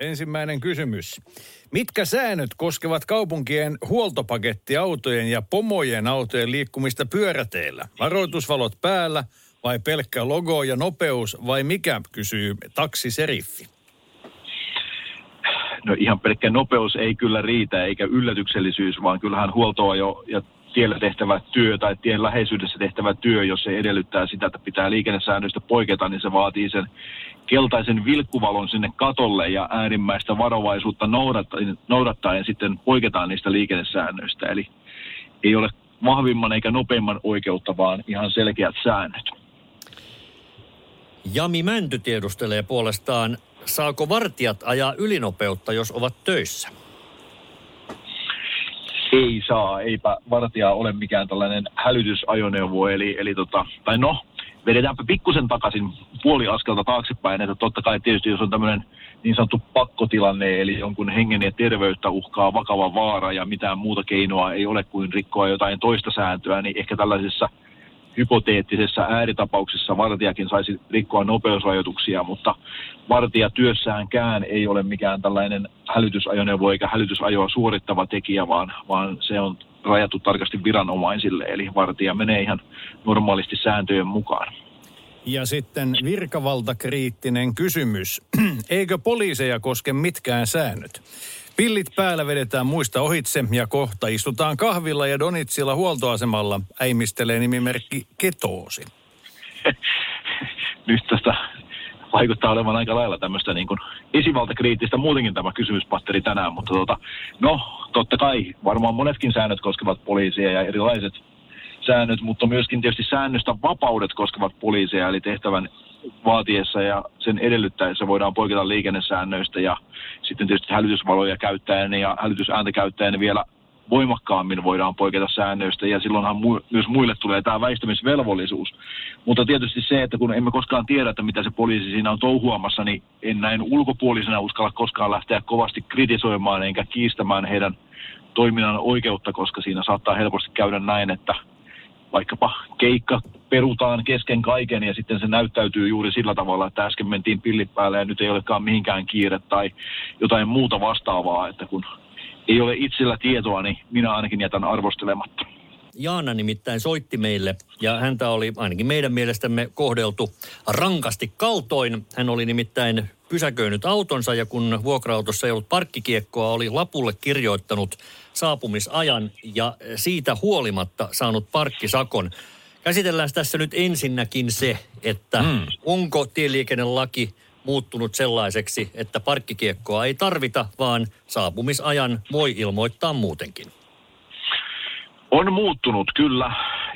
Ensimmäinen kysymys. Mitkä säännöt koskevat kaupunkien huoltopakettiautojen ja pomojen autojen liikkumista pyöräteillä? Varoitusvalot päällä vai pelkkä logo ja nopeus vai mikä, kysyy taksiseriffi. No ihan pelkkä nopeus ei kyllä riitä eikä yllätyksellisyys, vaan kyllähän huoltoa jo ja tiellä tehtävä työ tai tien läheisyydessä tehtävä työ, jos se edellyttää sitä, että pitää liikennesäännöistä poiketa, niin se vaatii sen keltaisen vilkkuvalon sinne katolle ja äärimmäistä varovaisuutta noudattaen, noudattaen sitten poiketaan niistä liikennesäännöistä. Eli ei ole vahvimman eikä nopeimman oikeutta, vaan ihan selkeät säännöt. Jami Mänty tiedustelee puolestaan, saako vartijat ajaa ylinopeutta, jos ovat töissä? Ei saa, eipä vartija ole mikään tällainen hälytysajoneuvo, eli, eli tota, tai no, vedetäänpä pikkusen takaisin puoli askelta taaksepäin, että totta kai tietysti jos on tämmöinen niin sanottu pakkotilanne, eli jonkun hengen ja terveyttä uhkaa vakava vaara ja mitään muuta keinoa ei ole kuin rikkoa jotain toista sääntöä, niin ehkä tällaisessa hypoteettisessa ääritapauksessa vartijakin saisi rikkoa nopeusrajoituksia, mutta vartija työssäänkään ei ole mikään tällainen hälytysajoneuvo eikä hälytysajoa suorittava tekijä, vaan, vaan se on rajattu tarkasti viranomaisille, eli vartija menee ihan normaalisti sääntöjen mukaan. Ja sitten virkavaltakriittinen kysymys. Eikö poliiseja koske mitkään säännöt? Pillit päällä vedetään muista ohitse ja kohta istutaan kahvilla ja Donitsilla huoltoasemalla äimistelee nimimerkki Ketoosi. Nyt tästä vaikuttaa olevan aika lailla tämmöistä niin kuin esivaltakriittistä muutenkin tämä kysymyspatteri tänään, mutta tota, no totta kai varmaan monetkin säännöt koskevat poliisia ja erilaiset säännöt, mutta myöskin tietysti säännöstä vapaudet koskevat poliisia, eli tehtävän vaatiessa ja sen edellyttäessä voidaan poiketa liikennesäännöistä ja sitten tietysti hälytysvaloja käyttäen ja hälytysääntä käyttäen vielä voimakkaammin voidaan poiketa säännöistä ja silloinhan mu- myös muille tulee tämä väistämisvelvollisuus. Mutta tietysti se, että kun emme koskaan tiedä, että mitä se poliisi siinä on touhuamassa, niin en näin ulkopuolisena uskalla koskaan lähteä kovasti kritisoimaan enkä kiistämään heidän toiminnan oikeutta, koska siinä saattaa helposti käydä näin, että vaikkapa keikka perutaan kesken kaiken ja sitten se näyttäytyy juuri sillä tavalla, että äsken mentiin pillit päälle ja nyt ei olekaan mihinkään kiire tai jotain muuta vastaavaa, että kun ei ole itsellä tietoa, niin minä ainakin jätän arvostelematta. Jaana nimittäin soitti meille ja häntä oli ainakin meidän mielestämme kohdeltu rankasti kaltoin. Hän oli nimittäin pysäköinyt autonsa ja kun vuokra-autossa ei ollut parkkikiekkoa, oli lapulle kirjoittanut saapumisajan ja siitä huolimatta saanut parkkisakon. Käsitellään tässä nyt ensinnäkin se, että mm. onko tieliikennelaki muuttunut sellaiseksi, että parkkikiekkoa ei tarvita, vaan saapumisajan voi ilmoittaa muutenkin. On muuttunut kyllä,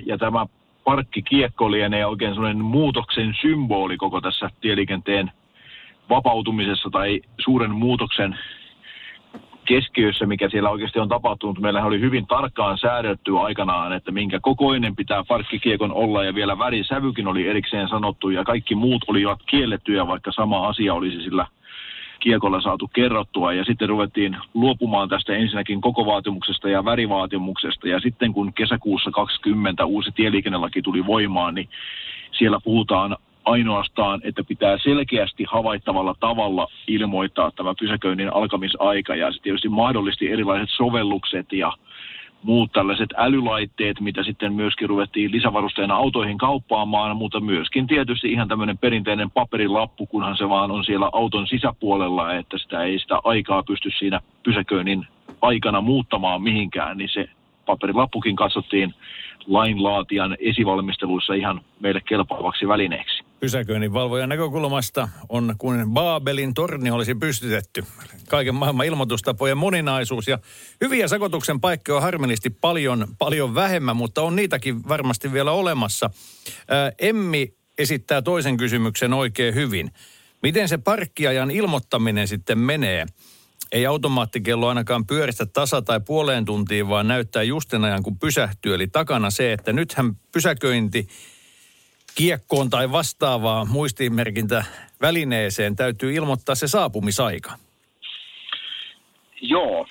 ja tämä parkkikiekko lienee oikein sellainen muutoksen symboli koko tässä tieliikenteen vapautumisessa tai suuren muutoksen keskiössä, mikä siellä oikeasti on tapahtunut. Meillä oli hyvin tarkkaan säädetty aikanaan, että minkä kokoinen pitää parkkikiekon olla ja vielä värisävykin oli erikseen sanottu ja kaikki muut olivat kiellettyjä, vaikka sama asia olisi sillä kiekolla saatu kerrottua ja sitten ruvettiin luopumaan tästä ensinnäkin koko vaatimuksesta ja värivaatimuksesta ja sitten kun kesäkuussa 20 uusi tieliikennelaki tuli voimaan, niin siellä puhutaan ainoastaan, että pitää selkeästi havaittavalla tavalla ilmoittaa tämä pysäköinnin alkamisaika ja se tietysti mahdollisti erilaiset sovellukset ja muut tällaiset älylaitteet, mitä sitten myöskin ruvettiin lisävarusteena autoihin kauppaamaan, mutta myöskin tietysti ihan tämmöinen perinteinen paperilappu, kunhan se vaan on siellä auton sisäpuolella, että sitä ei sitä aikaa pysty siinä pysäköinnin aikana muuttamaan mihinkään, niin se paperilappukin katsottiin lainlaatijan esivalmisteluissa ihan meille kelpaavaksi välineeksi. Pysäköinnin valvojan näkökulmasta on kuin Baabelin torni olisi pystytetty. Kaiken maailman ilmoitustapojen moninaisuus ja hyviä sakotuksen paikkoja on harmillisesti paljon, paljon vähemmän, mutta on niitäkin varmasti vielä olemassa. Ää, Emmi esittää toisen kysymyksen oikein hyvin. Miten se parkkiajan ilmoittaminen sitten menee? Ei automaattikello ainakaan pyöristä tasa tai puoleen tuntiin, vaan näyttää justen ajan, kun pysähtyy. Eli takana se, että nythän pysäköinti kiekkoon tai vastaavaa muistimerkintä välineeseen täytyy ilmoittaa se saapumisaika. Joo,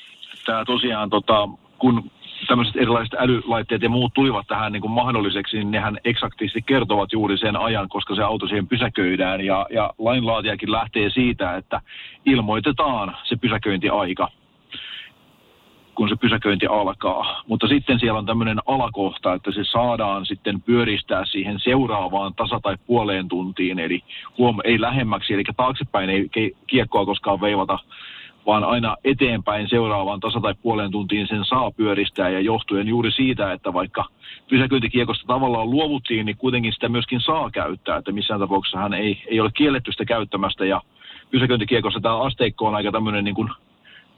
tämä tosiaan, tota, kun tämmöiset erilaiset älylaitteet ja muut tulivat tähän niin kuin mahdolliseksi, niin nehän eksaktisti kertovat juuri sen ajan, koska se auto siihen pysäköidään. Ja, ja lainlaatiakin lähtee siitä, että ilmoitetaan se pysäköintiaika kun se pysäköinti alkaa. Mutta sitten siellä on tämmöinen alakohta, että se saadaan sitten pyöristää siihen seuraavaan tasa- tai puoleen tuntiin, eli huom, ei lähemmäksi, eli taaksepäin ei kiekkoa koskaan veivata vaan aina eteenpäin seuraavaan tasa- tai puoleen tuntiin sen saa pyöristää ja johtuen juuri siitä, että vaikka pysäköintikiekosta tavallaan luovuttiin, niin kuitenkin sitä myöskin saa käyttää, että missään tapauksessa hän ei, ei ole kielletty sitä käyttämästä ja pysäköintikiekossa tämä asteikko on aika tämmöinen niin kuin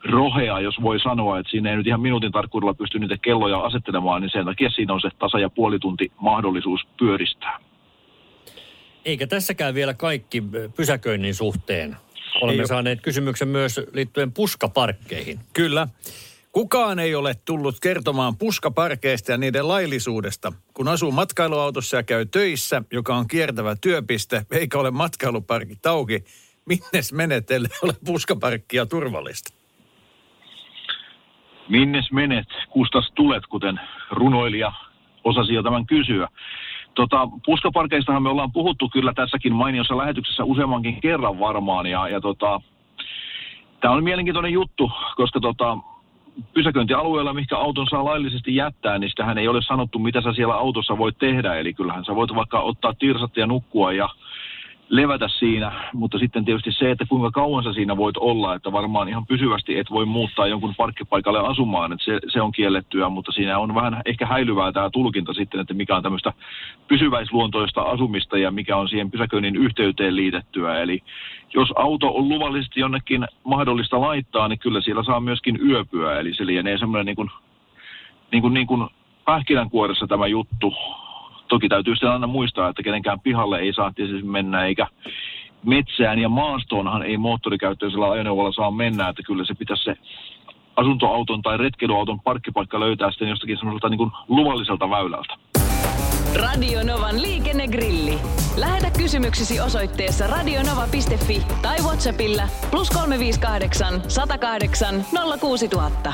rohea, jos voi sanoa, että siinä ei nyt ihan minuutin tarkkuudella pysty niitä kelloja asettelemaan, niin sen takia siinä on se tasa- ja puoli tunti mahdollisuus pyöristää. Eikä tässäkään vielä kaikki pysäköinnin suhteen. Olemme ei saaneet kysymyksen myös liittyen puskaparkkeihin. Kyllä. Kukaan ei ole tullut kertomaan puskaparkeista ja niiden laillisuudesta. Kun asuu matkailuautossa ja käy töissä, joka on kiertävä työpiste, eikä ole matkailuparkki auki, minnes menet, ole puskaparkkia turvallista? Minnes menet, kustas tulet, kuten runoilija osasi jo tämän kysyä. Tota, puskaparkeistahan me ollaan puhuttu kyllä tässäkin mainiossa lähetyksessä useammankin kerran varmaan. Ja, ja tota, tämä on mielenkiintoinen juttu, koska tota, pysäköintialueella, mikä auton saa laillisesti jättää, niin sitähän ei ole sanottu, mitä sä siellä autossa voit tehdä. Eli kyllähän sä voit vaikka ottaa tirsat ja nukkua ja levätä siinä, mutta sitten tietysti se, että kuinka kauan sä siinä voit olla, että varmaan ihan pysyvästi et voi muuttaa jonkun parkkipaikalle asumaan, että se, se on kiellettyä, mutta siinä on vähän ehkä häilyvää tämä tulkinta sitten, että mikä on tämmöistä pysyväisluontoista asumista ja mikä on siihen pysäköinnin yhteyteen liitettyä. Eli jos auto on luvallisesti jonnekin mahdollista laittaa, niin kyllä siellä saa myöskin yöpyä, eli se lienee semmoinen niin kuin, niin kuin, niin kuin pähkinänkuoressa tämä juttu, Toki täytyy sitten aina muistaa, että kenenkään pihalle ei saa tietysti mennä, eikä metsään ja maastoonhan ei moottorikäyttöisellä ajoneuvolla saa mennä, että kyllä se pitäisi se asuntoauton tai retkeilyauton parkkipaikka löytää sitten jostakin semmoiselta niin luvalliselta väylältä. Radio Novan liikennegrilli. Lähetä kysymyksesi osoitteessa radionova.fi tai Whatsappilla plus 358 108 06000.